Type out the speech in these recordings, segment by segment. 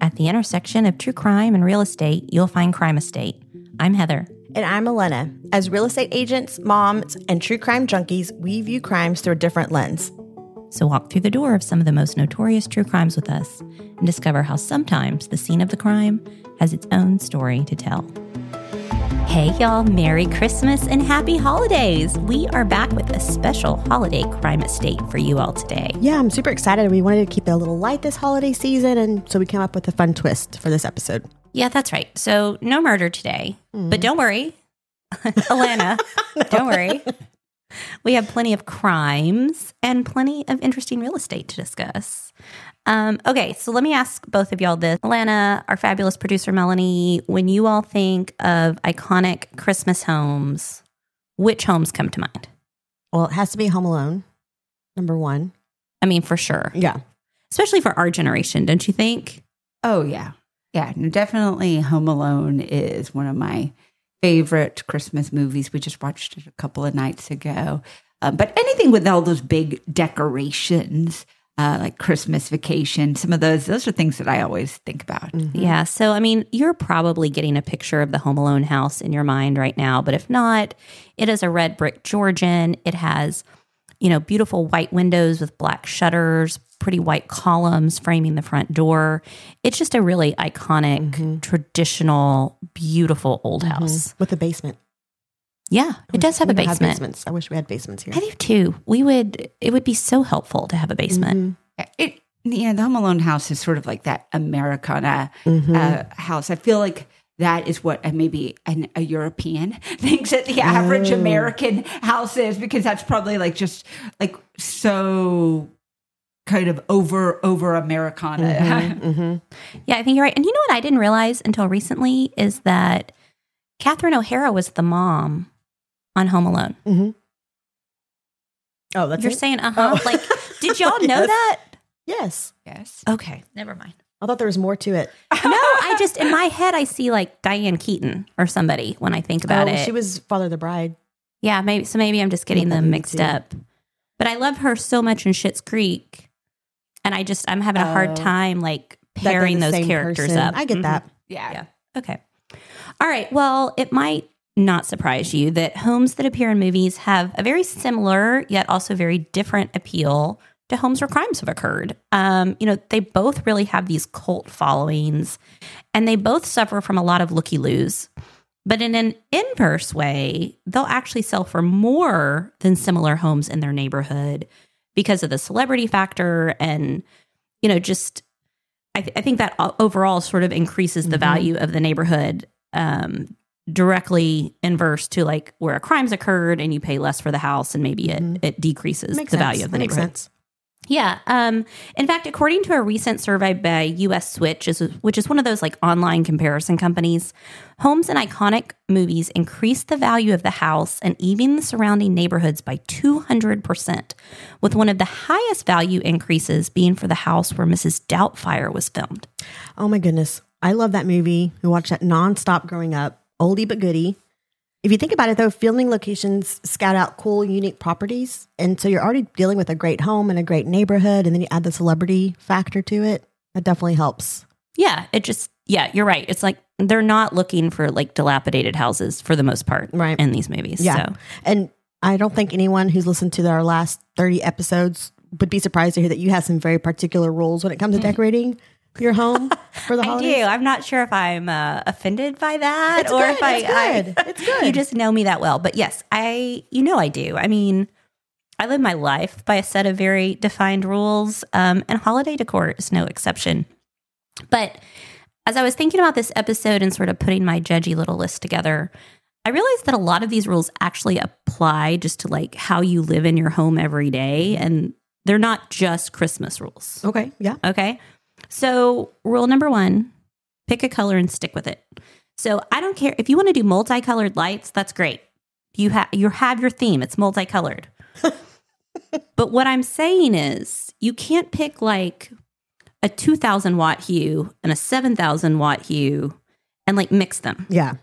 At the intersection of true crime and real estate, you'll find Crime Estate. I'm Heather. And I'm Elena. As real estate agents, moms, and true crime junkies, we view crimes through a different lens. So walk through the door of some of the most notorious true crimes with us and discover how sometimes the scene of the crime has its own story to tell. Hey, y'all, Merry Christmas and Happy Holidays! We are back with a special holiday crime estate for you all today. Yeah, I'm super excited. We wanted to keep it a little light this holiday season, and so we came up with a fun twist for this episode. Yeah, that's right. So, no murder today, but mm-hmm. don't worry, Alana, don't worry. We have plenty of crimes and plenty of interesting real estate to discuss. Um, okay, so let me ask both of y'all this. Alana, our fabulous producer Melanie, when you all think of iconic Christmas homes, which homes come to mind? Well, it has to be Home Alone, number one. I mean, for sure, Yeah. especially for our generation, don't you think? Oh yeah, yeah, definitely. Home Alone is one of my favorite Christmas movies. We just watched it a couple of nights ago. Um, but anything with all those big decorations, uh, like Christmas Vacation, some of those, those are things that I always think about. Mm-hmm. Yeah. So, I mean, you're probably getting a picture of the Home Alone house in your mind right now. But if not, it is a red brick Georgian. It has, you know, beautiful white windows with black shutters, pretty white columns framing the front door. It's just a really iconic, mm-hmm. traditional, beautiful old mm-hmm. house. With a basement. Yeah. It does have a don't basement. basements. I wish we had basements here. I do too. We would, it would be so helpful to have a basement. It, you know, the Home Alone house is sort of like that Americana Mm-hmm. uh, house. I feel like that is what uh, maybe an, a European thinks that the average Oh. American house is, because that's probably like just like so kind of over over Americana. Mm-hmm. Yeah, I think you're right. And you know what I didn't realize until recently is that Catherine O'Hara was the mom on Home Alone. Mm-hmm. Oh, that's You're it? saying, uh huh. Oh. Like, did y'all know that? Yes. yes. Okay, never mind. I thought there was more to it. No, I just, in my head, I see like Diane Keaton or somebody when I think about oh, it. she was Father the Bride. yeah, maybe. So maybe I'm just getting Yeah, them mixed too. up. But I love her so much in Schitt's Creek. And I just, I'm having a hard Oh. time like pairing those characters person. up. I get Mhm. that. Yeah. Yeah. Okay. All right. Well, it might not surprise you that homes that appear in movies have a very similar yet also very different appeal to homes where crimes have occurred. Um, you know, they both really have these cult followings and they both suffer from a lot of looky loos. But in an inverse way, they'll actually sell for more than similar homes in their neighborhood because of the celebrity factor and, you know, just I, th- I think that overall sort of increases the Mhm. value of the neighborhood um, directly inverse to like where a crime's occurred and you pay less for the house and maybe it, Mhm. it decreases Makes the sense. value of the That makes neighborhood. sense. Yeah. Um, in fact, according to a recent survey by uSwitch, is, which is one of those like online comparison companies, homes in iconic movies increase the value of the house and even the surrounding neighborhoods by 200%, with one of the highest value increases being for the house where Mrs. Doubtfire was filmed. Oh my goodness. I love that movie. We watched that nonstop growing up. Oldie but goodie. If you think about it though, filming locations scout out cool, unique properties. And so you're already dealing with a great home and a great neighborhood. And then you add the celebrity factor to it. That definitely helps. Yeah, it just, yeah, you're right. It's like they're not looking for like dilapidated houses for the most part Right. in these movies. Yeah. So. And I don't think anyone who's listened to our last 30 episodes would be surprised to hear that you have some very particular rules when it comes to mm. decorating your home for the I holidays. do. I'm not sure if I'm uh, offended by that It's or good. if I, It's I- good. It's good. you just know me that well. But yes, I you know I do. I mean, I live my life by a set of very defined rules, um, and holiday decor is no exception. But as I was thinking about this episode and sort of putting my judgy little list together, I realized that a lot of these rules actually apply just to like how you live in your home every day, and they're not just Christmas rules. Okay. Yeah. Okay. So, rule number one pick a color and stick with it. So, I don't care if you want to do multicolored lights, that's great. You have you have your theme, it's multicolored. but what I'm saying is, you can't pick like a 2000 watt hue and a 7000 watt hue and like mix them. Yeah.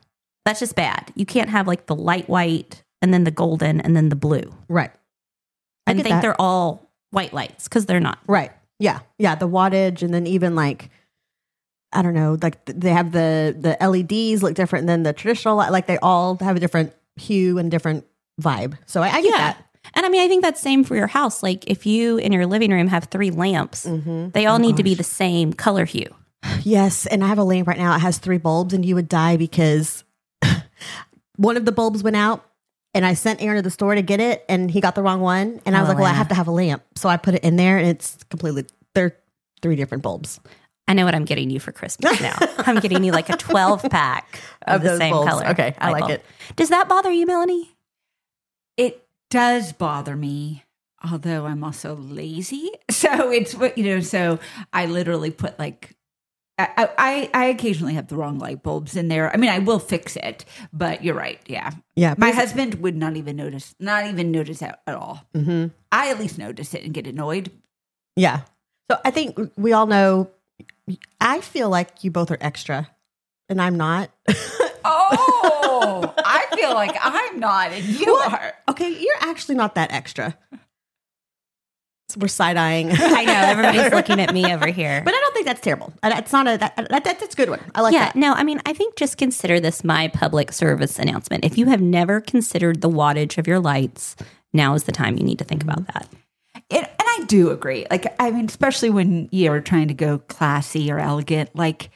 That's just bad. You can't have like the light white and then the golden and then the blue. Right. I and think that. they're all white lights because they're not. Right. Yeah. Yeah. The wattage, and then even like, I don't know, like they have the the LEDs look different than the traditional. light. Like they all have a different hue and different vibe. So I, I get that. And I mean, I think that's same for your house. Like if you in your living room have three lamps, Mm-hmm. they all need to be the same color hue. Yes, and I have a lamp right now. It has three bulbs, and you would die because one of the bulbs went out. And I sent Aaron to the store to get it, and he got the wrong one. And I oh, was Oh, like, "Well, I have to have a lamp," so I put it in there, and it's completely they're three different bulbs. I know what I'm getting you for Christmas now. I'm getting you like a 12 pack of, Of the same bulbs. color. Okay, I like bulb. it. Does that bother you, Melanie? It does bother me, although I'm also lazy. So it's what you know. So I literally put like. I, I I occasionally have the wrong light bulbs in there. I mean, I will fix it, but you're right. Yeah, Yeah, my husband would not even notice, not even notice that at all. Mm-hmm. I at least notice it and get annoyed. Yeah. So I think we all know. I feel like you both are extra, and I'm not. Oh, I feel like I'm not, and you are. okay, you're actually not that extra. We're side eyeing. I know everybody's looking at me over here. but I don't think that's terrible. That's not a that, that, that's a good one. I like yeah, that. no, I mean, I think just consider this my public service announcement. If you have never considered the wattage of your lights, now is the time you need to think about that. It, and I do agree. Like, I mean, especially when you're trying to go classy or elegant, like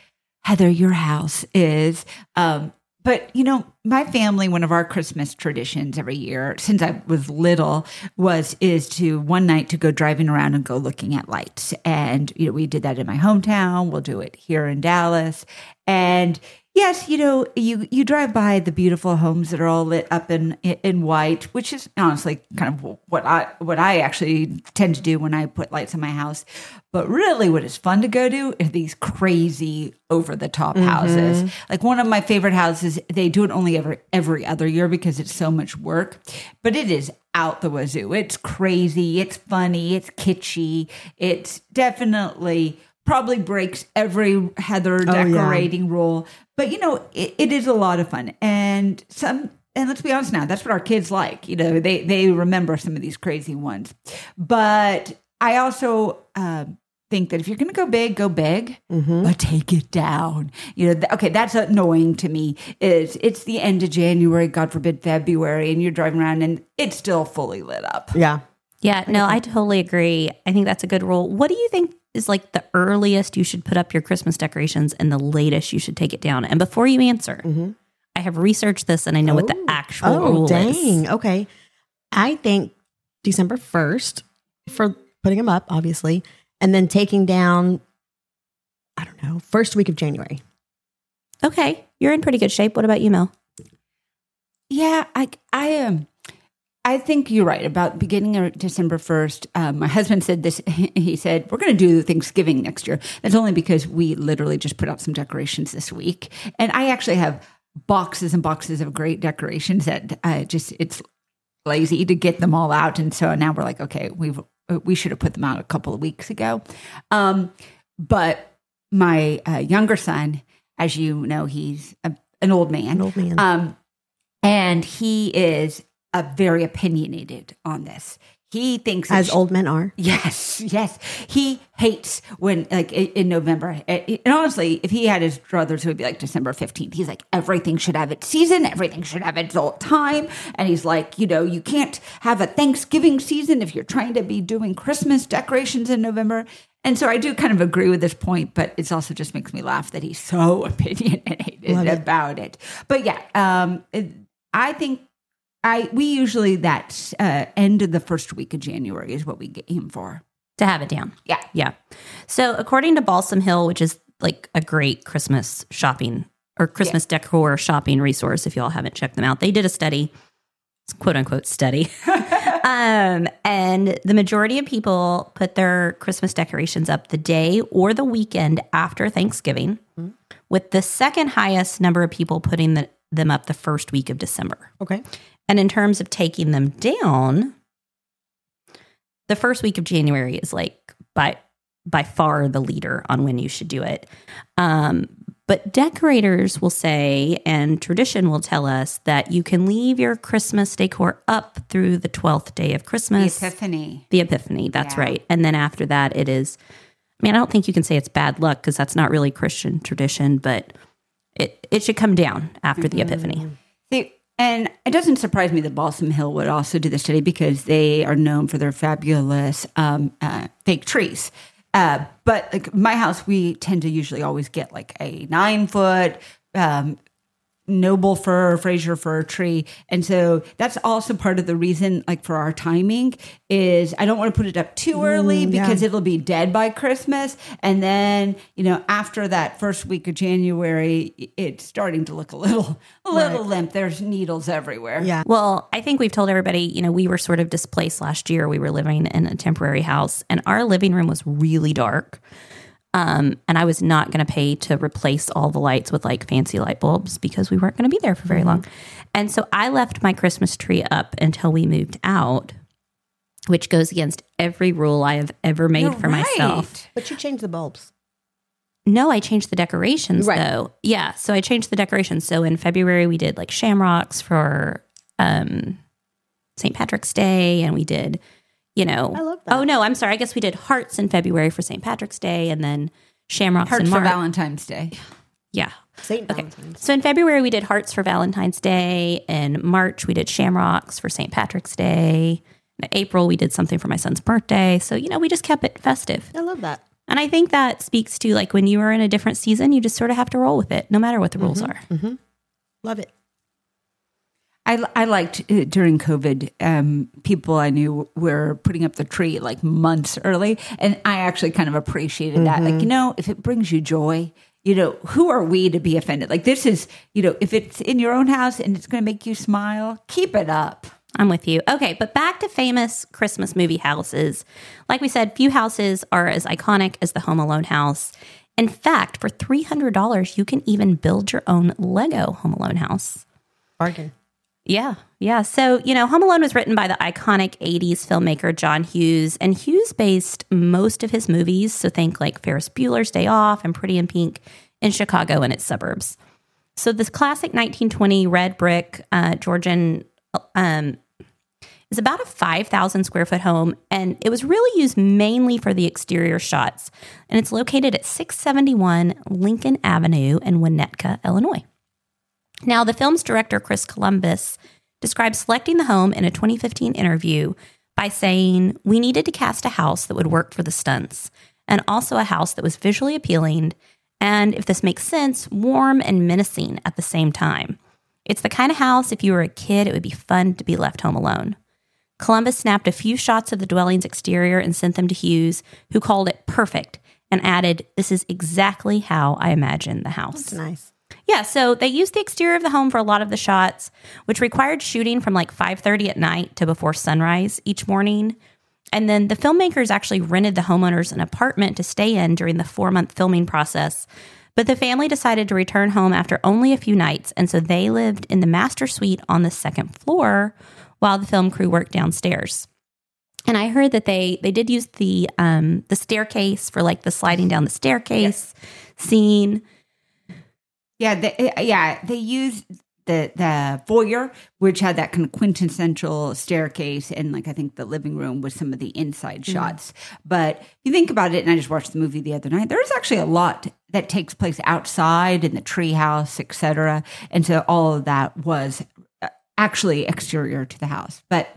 Heather, your house is. Um, but you know, my family, one of our Christmas traditions every year since I was little was is to one night to go driving around and go looking at lights. And you know, we did that in my hometown. We'll do it here in Dallas. And yes, you know, you you drive by the beautiful homes that are all lit up in in white, which is honestly kind of what I what I actually tend to do when I put lights in my house. But really, what is fun to go to are these crazy over the top mm-hmm. houses. Like one of my favorite houses, they do it only every every other year because it's so much work, but it is out the wazoo. It's crazy, it's funny, it's kitschy, it's definitely probably breaks every Heather yeah. decorating rule. But you know, it, it is a lot of fun. And some and let's be honest now, that's what our kids like. You know, they they remember some of these crazy ones. But I also um think that if you're going to go big, go big, but take it down. You know, th- okay, that's annoying to me. Is it's the end of January, God forbid February, and you're driving around and it's still fully lit up. Yeah. Yeah, no, I totally agree. I think that's a good rule. What do you think is like the earliest you should put up your Christmas decorations and the latest you should take it down? And before you answer, mm-hmm. I have researched this and I know what the oh. actual Oh, rule dang. is. Okay. I think December 1st for putting them up, obviously, and then taking down, I don't know, first week of January. Okay, you're in pretty good shape. What about you, Mel? Yeah, I I am. I think you're right about beginning of December 1st. Um, my husband said this. He said, We're going to do Thanksgiving next year. That's only because we literally just put out some decorations this week. And I actually have boxes and boxes of great decorations that uh, just, it's lazy to get them all out. And so now we're like, okay, we've, we should have put them out a couple of weeks ago. Um, but my uh, younger son, as you know, he's a, an old man. An old man. Um, and he is uh, very opinionated on this. He thinks As sh- old men are. Yes, yes. He hates when, like, in November. And honestly, if he had his druthers, it would be like December 15th. He's like, everything should have its season, everything should have its old time. And he's like, you know, you can't have a Thanksgiving season if you're trying to be doing Christmas decorations in November. And so I do kind of agree with this point, but it also just makes me laugh that he's so opinionated Love it. about it. But yeah, um, it- I think I we usually that uh, end of the first week of January is what we aim for. To have it down. Yeah. Yeah. So, according to Balsam Hill, which is like a great Christmas shopping or Christmas decor shopping resource, if y'all haven't checked them out, they did a study, quote unquote study. um, and the majority of people put their Christmas decorations up the day or the weekend after Thanksgiving, with the second highest number of people putting the, them up the first week of December. Okay. And in terms of taking them down, the first week of January is like by by far the leader on when you should do it. Um, But decorators will say, and tradition will tell us, that you can leave your Christmas decor up through the 12th day of The Christmas. Epiphany. The Epiphany, that's Yeah. right. And then after that, it is, I mean, I don't think you can say it's bad luck because that's not really Christian tradition, but it, it should come down after the Epiphany. See, and it doesn't surprise me that Balsam Hill would also do the study because they are known for their fabulous um, uh, fake trees. Uh, but like my house, we tend to usually always get like a nine foot um, noble fir, Fraser fir tree, and so that's also part of the reason, like for our timing, is I don't want to put it up too mm, early yeah. because it'll be dead by Christmas, and then you know after that first week of January, it's starting to look a little a little limp. There's needles everywhere. Yeah. Well, I think we've told everybody, you know, we were sort of displaced last year. We were living in a temporary house, and our living room was really dark. Um, and I was not going to pay to replace all the lights with like fancy light bulbs because we weren't going to be there for very long. And so I left my Christmas tree up until we moved out, which goes against every rule I have ever made You're for myself. But you changed the bulbs. No, I changed the decorations Right. though. Yeah, so I changed the decorations. So in February we did like shamrocks for um St. Patrick's Day and we did, you know. I love oh, that. Oh no, I'm sorry. I guess we did hearts in February for St. Patrick's Day and then shamrocks Hearts in for March. Valentine's Day. yeah. Saint Okay. Valentine's. So in February we did hearts for Valentine's Day. In March we did shamrocks for St. Patrick's Day. In April we did something for my son's birthday. So, you know, we just kept it festive. I love that. And I think that speaks to like when you are in a different season, you just sort of have to roll with it, no matter what the rules mm-hmm. are. Mm-hmm. Love it. I, I liked uh, during COVID, um, people I knew were putting up the tree like months early. And I actually kind of appreciated that. Like, you know, if it brings you joy, you know, who are we to be offended? Like, this is, you know, if it's in your own house and it's going to make you smile, keep it up. I'm with you. Okay, but back to famous Christmas movie houses. Like we said, few houses are as iconic as the Home Alone house. In fact, for $300, you can even build your own Lego Home Alone house. Bargain. Yeah, yeah. So, you know, Home Alone was written by the iconic 80s filmmaker John Hughes, and Hughes based most of his movies, so think like Ferris Bueller's Day Off and Pretty in Pink, in Chicago and its suburbs. So, this classic 1920 red brick uh, Georgian um, is about a 5,000 square foot home, and it was really used mainly for the exterior shots. And it's located at 671 Lincoln Avenue in Winnetka, Illinois. Now, the film's director, Chris Columbus, described selecting the home in a 2015 interview by saying, We needed to cast a house that would work for the stunts, and also a house that was visually appealing, and if this makes sense, warm and menacing at the same time. It's the kind of house, if you were a kid, it would be fun to be left home alone. Columbus snapped a few shots of the dwelling's exterior and sent them to Hughes, who called it perfect and added, This is exactly how I imagined the house. It's nice. Yeah, so they used the exterior of the home for a lot of the shots, which required shooting from like 5:30 at night to before sunrise each morning. And then the filmmakers actually rented the homeowners an apartment to stay in during the 4-month filming process. But the family decided to return home after only a few nights, and so they lived in the master suite on the second floor while the film crew worked downstairs. And I heard that they they did use the um the staircase for like the sliding down the staircase scene. Yeah, they, yeah, they used the the foyer, which had that kind of quintessential staircase, and like I think the living room was some of the inside shots. But if you think about it, and I just watched the movie the other night, there's actually a lot that takes place outside in the treehouse, etc. And so all of that was uh, actually exterior to the house. But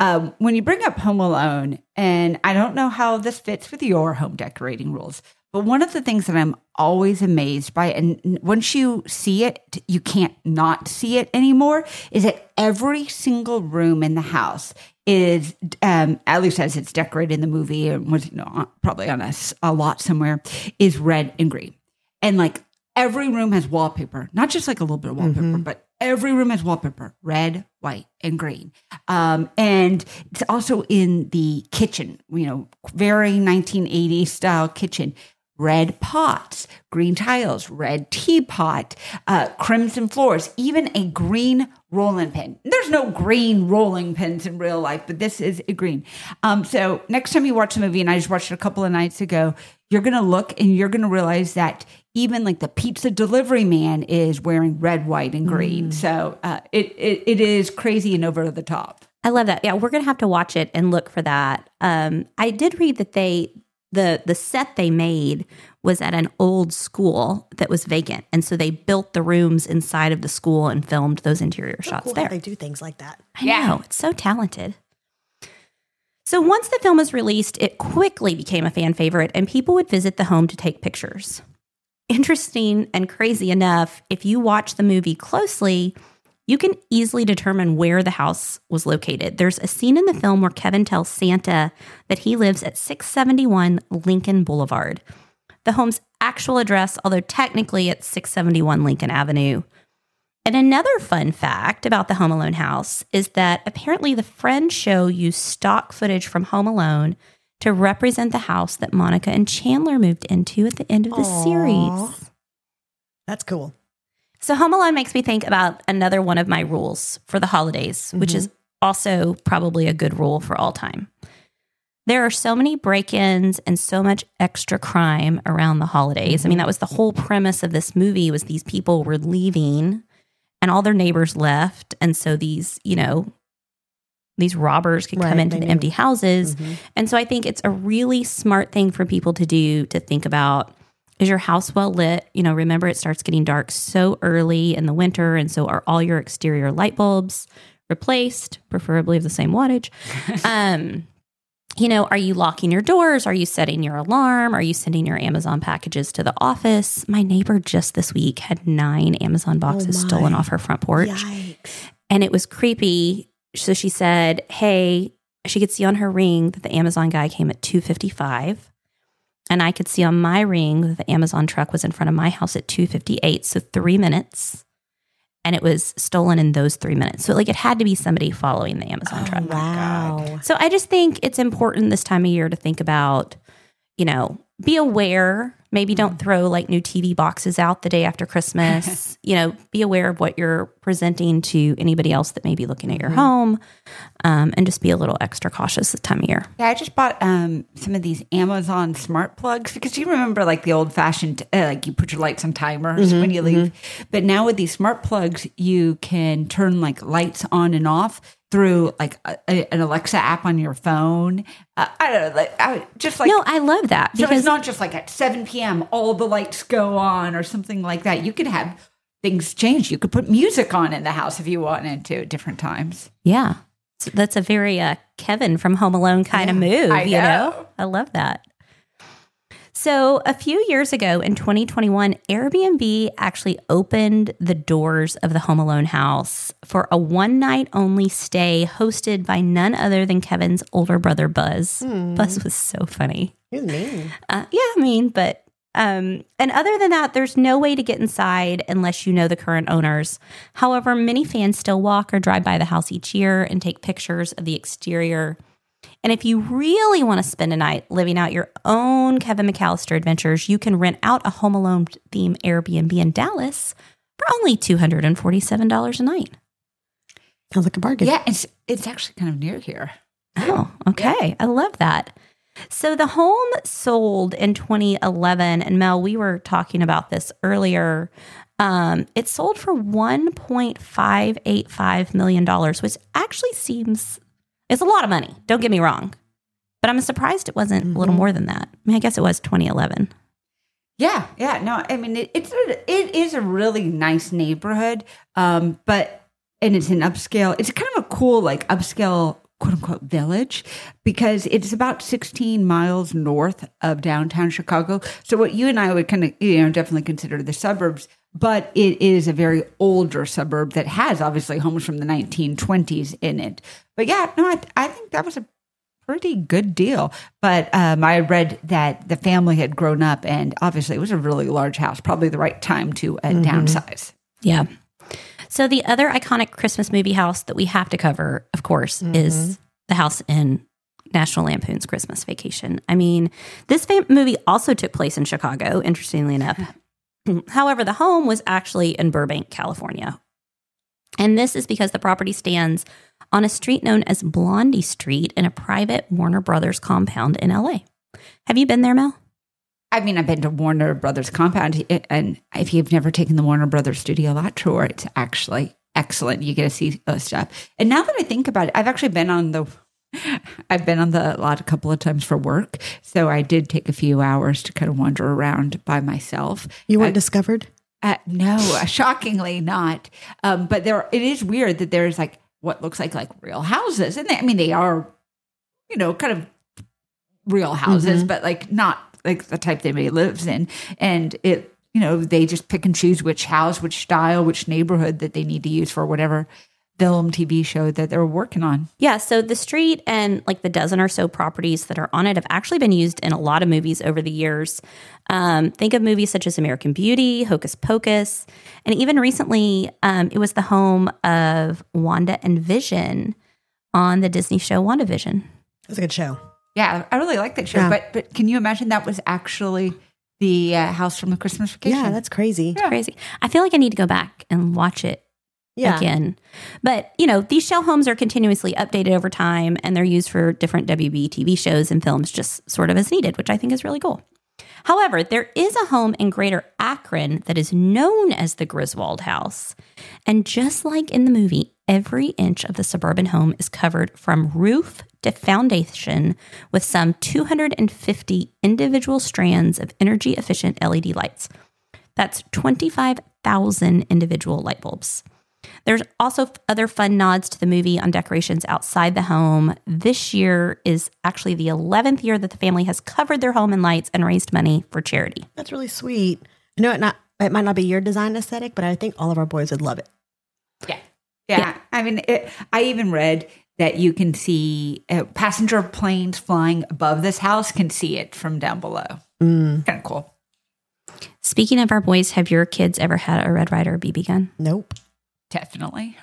um, when you bring up Home Alone, and I don't know how this fits with your home decorating rules, but one of the things that I'm always amazed by, and once you see it, you can't not see it anymore, is that every single room in the house is, um, at least as it's decorated in the movie, and was you know probably on a lot somewhere, is red and green, and like every room has wallpaper, not just like a little bit of wallpaper, but every room has wallpaper, red, white, and green. Um, and it's also in the kitchen, you know, very 1980s style kitchen. Red pots, green tiles, red teapot, uh, crimson floors, even a green rolling pin. There's no green rolling pins in real life, but this is a green. Um, so next time you watch the movie, and I just watched it a couple of nights ago, you're going to look and you're going to realize that even like the pizza delivery man is wearing red, white, and green. So uh, it, it it is crazy and over the top. I love that. Yeah, we're gonna have to watch it and look for that. Um, I did read that they the the set they made was at an old school that was vacant, and so they built the rooms inside of the school and filmed those interior shots Cool how there. they do things like that. I know it's so talented. So once the film was released, it quickly became a fan favorite, and people would visit the home to take pictures. Interesting and crazy enough, if you watch the movie closely, you can easily determine where the house was located. There's a scene in the film where Kevin tells Santa that he lives at 671 Lincoln Boulevard. The home's actual address, although technically it's 671 Lincoln Avenue. And another fun fact about the Home Alone house is that apparently the Friends show used stock footage from Home Alone to represent the house that Monica and Chandler moved into at the end of the Aw. series. That's cool. So Home Alone makes me think about another one of my rules for the holidays, which is also probably a good rule for all time. There are so many break-ins and so much extra crime around the holidays. I mean, that was the whole premise of this movie was these people were leaving and all their neighbors left and so these, you know, these robbers could come into the empty houses. Mhm. And so I think it's a really smart thing for people to do to think about is your house well lit? You know, remember it starts getting dark so early in the winter. And so are all your exterior light bulbs replaced, preferably of the same wattage? um, you know, are you locking your doors? Are you setting your alarm? Are you sending your Amazon packages to the office? My neighbor just this week had nine Amazon boxes my. stolen off her front porch Yikes. and it was creepy. So she said, "Hey, she could see on her ring that the Amazon guy came at 2:55, and I could see on my ring that the Amazon truck was in front of my house at 2:58, so 3 minutes." And it was stolen in those 3 minutes. So like it had to be somebody following the Amazon oh, truck. Oh, wow. So I just think it's important this time of year to think about, you know, be aware. Maybe don't mm-hmm. throw like new TV boxes out the day after Christmas. you know, be aware of what you're presenting to anybody else that may be looking at your mm-hmm. home, um, and just be a little extra cautious this time of year. Yeah, I just bought um, some of these Amazon smart plugs because you remember like the old fashioned, uh, like you put your lights on timers when you leave. But now with these smart plugs, you can turn like lights on and off through like a, a- an Alexa app on your phone. Uh, I don't know, like I, just like no, I love that so because it's not just like at 7 p.m. all the lights go on or something like that. You could have things change. You could put music on in the house if you wanted to at different times. yeah, So that's a very uh, Kevin from Home Alone kind of move. You know. I love that. So, a few years ago in 2021, Airbnb actually opened the doors of the Home Alone house for a one night only stay hosted by none other than Kevin's older brother, Buzz. Buzz was so funny. He's mean. Uh, yeah, I mean, but um, and other than that, there's no way to get inside unless you know the current owners. However, many fans still walk or drive by the house each year and take pictures of the exterior. And if you really want to spend a night living out your own Kevin McAllister adventures, you can rent out a Home Alone theme Airbnb in Dallas for only $247 a night. Sounds like a bargain. Yeah, it's it's actually kind of near here. Oh, okay. I love that. So the home sold in 2011, and Mel, we were talking about this earlier. Um, it sold for 1.585 million dollars, which actually seems it's a lot of money. Don't get me wrong, but I'm surprised it wasn't a little more than that. I mean, I guess it was 2011. Yeah, yeah. No, I mean it, it's a, it is a really nice neighborhood, um, but and it's an upscale. It's kind of a cool like upscale quote unquote village because it's about 16 miles north of downtown Chicago. So what you and I would kind of you know definitely consider the suburbs, but it is a very older suburb that has obviously homes from the 1920s in it. But yeah, no, I, I think that was a pretty good deal. But um, I read that the family had grown up, and obviously it was a really large house. Probably the right time to uh, downsize. Yeah. So the other iconic Christmas movie house that we have to cover, of course, mm-hmm. is the house in National Lampoon's Christmas Vacation. I mean, this fam- movie also took place in Chicago, interestingly enough. However, the home was actually in Burbank, California. And this is because the property stands on a street known as Blondie Street in a private Warner Brothers compound in LA. Have you been there, Mel? I mean, I've been to Warner Brothers compound, and if you've never taken the Warner Brothers studio lot tour, it's actually excellent. You get to see stuff. And now that I think about it, I've actually been on the I've been on the lot a couple of times for work, so I did take a few hours to kind of wander around by myself. You weren't Uh, discovered? uh, no, shockingly not. Um, but there, it is weird that there's like what looks like like real houses, and they, I mean they are, you know, kind of real houses, but like not like the type that everybody lives in, and it. You know, they just pick and choose which house, which style, which neighborhood that they need to use for whatever film, TV show that they're working on. Yeah, so the street and like the dozen or so properties that are on it have actually been used in a lot of movies over the years. Um, think of movies such as American Beauty, Hocus Pocus, and even recently, um, it was the home of Wanda and Vision on the Disney show WandaVision. That's a good show. Yeah, I really like that show. Yeah. But but can you imagine that was actually the uh, house from the Christmas vacation? Yeah, that's crazy. Yeah. Crazy. I feel like I need to go back and watch it Yeah. again. But, you know, these shell homes are continuously updated over time and they're used for different WB TV shows and films just sort of as needed, which I think is really cool. However, there is a home in Greater Akron that is known as the Griswold House. And just like in the movie, every inch of the suburban home is covered from roof to foundation with some 250 individual strands of energy efficient LED lights. That's 25,000 individual light bulbs. There's also other fun nods to the movie on decorations outside the home. This year is actually the 11th year that the family has covered their home in lights and raised money for charity. That's really sweet. I know it not it might not be your design aesthetic, but I think all of our boys would love it. Yeah. Yeah. I mean, it, I even read that you can see uh, passenger planes flying above this house can see it from down below. Mm, Kind of cool. Speaking of our boys, have your kids ever had a Red Ryder BB gun? nope. Definitely.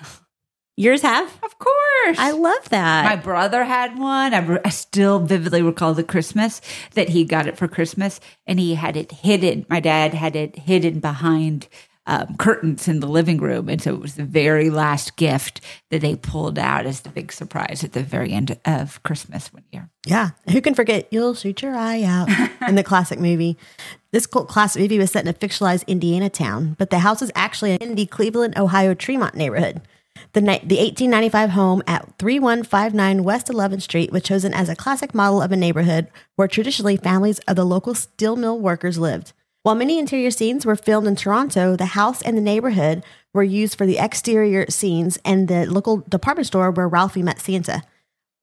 Yours have? Of course. I love that. My brother had one. I, re- I still vividly recall the Christmas that he got it for Christmas, and he had it hidden. My dad had it hidden behind um, curtains in the living room, and so it was the very last gift that they pulled out as the big surprise at the very end of Christmas one year. Yeah. Who can forget You'll Shoot Your Eye Out in the classic movie? This cult classic movie was set in a fictionalized Indiana town, but the house is actually in the Cleveland, Ohio Tremont neighborhood. The, ni- the 1895 home at 3159 West 11th Street was chosen as a classic model of a neighborhood where traditionally families of the local steel mill workers lived. While many interior scenes were filmed in Toronto, the house and the neighborhood were used for the exterior scenes and the local department store where Ralphie met Santa.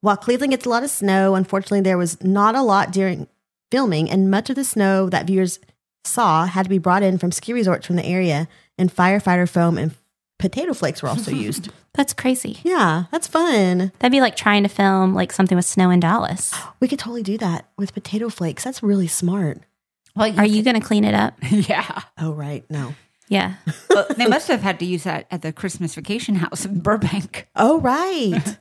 While Cleveland gets a lot of snow, unfortunately, there was not a lot during filming, and much of the snow that viewers saw had to be brought in from ski resorts from the area, and firefighter foam and potato flakes were also used. That's crazy. Yeah, that's fun. That'd be like trying to film like something with snow in Dallas. We could totally do that with potato flakes. That's really smart. Well, Are you going to clean it up? yeah. Oh, right. No. Yeah. Well, they must have had to use that at the Christmas vacation house in Burbank. Oh, right.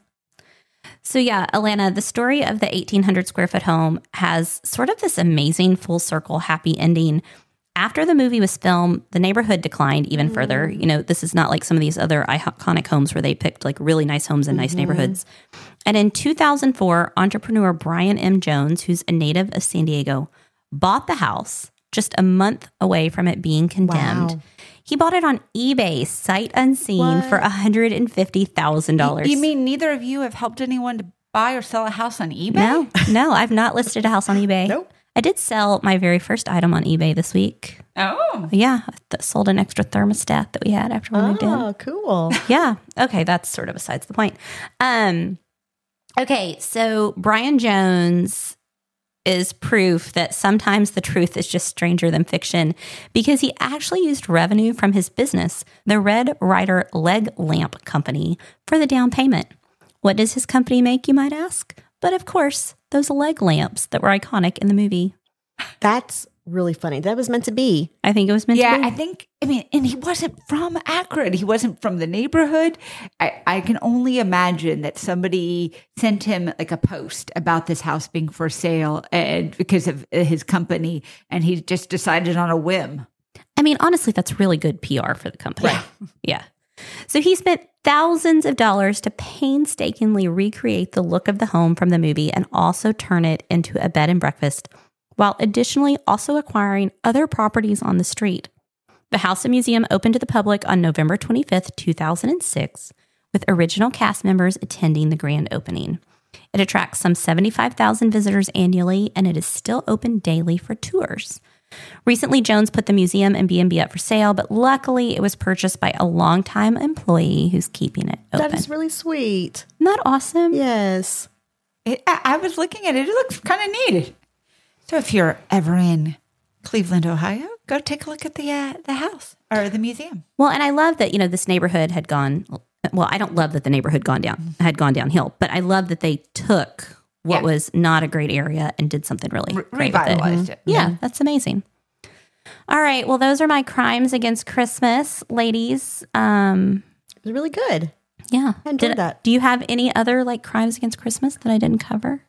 So, yeah, Alana, the story of the 1,800 square foot home has sort of this amazing full circle happy ending. After the movie was filmed, the neighborhood declined even mm-hmm. further. You know, this is not like some of these other iconic homes where they picked like really nice homes in nice mm-hmm. neighborhoods. And in 2004, entrepreneur Brian M. Jones, who's a native of San Diego, bought the house just a month away from it being condemned. Wow. He bought it on eBay, sight unseen, What? for $150,000. You mean neither of you have helped anyone to buy or sell a house on eBay? No, no, I've not listed a house on eBay. Nope. I did sell my very first item on eBay this week. Oh. Yeah, I sold an extra thermostat that we had after we moved in. Oh, cool. Yeah. Okay, that's sort of besides the point. Um okay, so Brian Jones is proof that sometimes the truth is just stranger than fiction because he actually used revenue from his business, the Red Rider Leg Lamp Company, for the down payment. What does his company make, you might ask? But of course, those leg lamps that were iconic in the movie. That's really funny. That was meant to be. I think it was meant Yeah, to be. I think, I mean, and he wasn't from Akron. He wasn't from the neighborhood. I, I can only imagine that somebody sent him like a post about this house being for sale and because of his company, and he just decided on a whim. I mean, honestly, that's really good PR for the company. Yeah. So he spent thousands of dollars to painstakingly recreate the look of the home from the movie and also turn it into a bed and breakfast while additionally also acquiring other properties on the street. The House and Museum opened to the public on November 25th, 2006, with original cast members attending the grand opening. It attracts some 75,000 visitors annually and it is still open daily for tours. Recently, Jones put the museum and B&B up for sale, but luckily it was purchased by a longtime employee who's keeping it open. That is really sweet. Isn't that awesome? Yes. It, I was looking at it. It looks kind of neat. So if you're ever in Cleveland, Ohio, go take a look at the uh, the house or the museum. Well, and I love that, you know, this neighborhood had gone well, I don't love that the neighborhood gone down had gone downhill, but I love that they took what Yeah. was not a great area and did something really Re- great with it. revitalized it. Yeah, that's amazing. All right, well, those are my crimes against Christmas, ladies. Um, It was really good. yeah, I enjoyed Did- that. Do you have any other like crimes against Christmas that I didn't cover?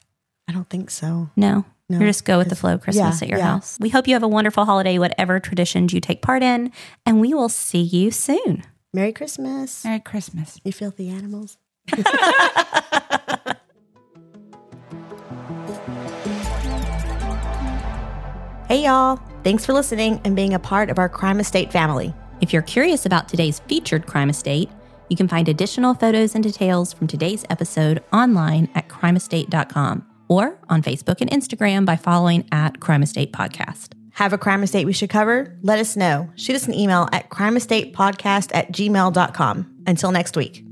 I don't think so. No. No, You just go with the flow Christmas yeah, at your yeah. house. We hope you have a wonderful holiday, whatever traditions you take part in, and we will see you soon. Merry Christmas. Merry Christmas. You filthy animals. hey, y'all. Thanks for listening and being a part of our Crime Estate family. If you're curious about today's featured crime estate, you can find additional photos and details from today's episode online at crimeestate.com or on Facebook and Instagram by following at Crime Estate Podcast. Have a crime estate we should cover? Let us know. Shoot us an email at crimeestatepodcast at gmail.com. Until next week.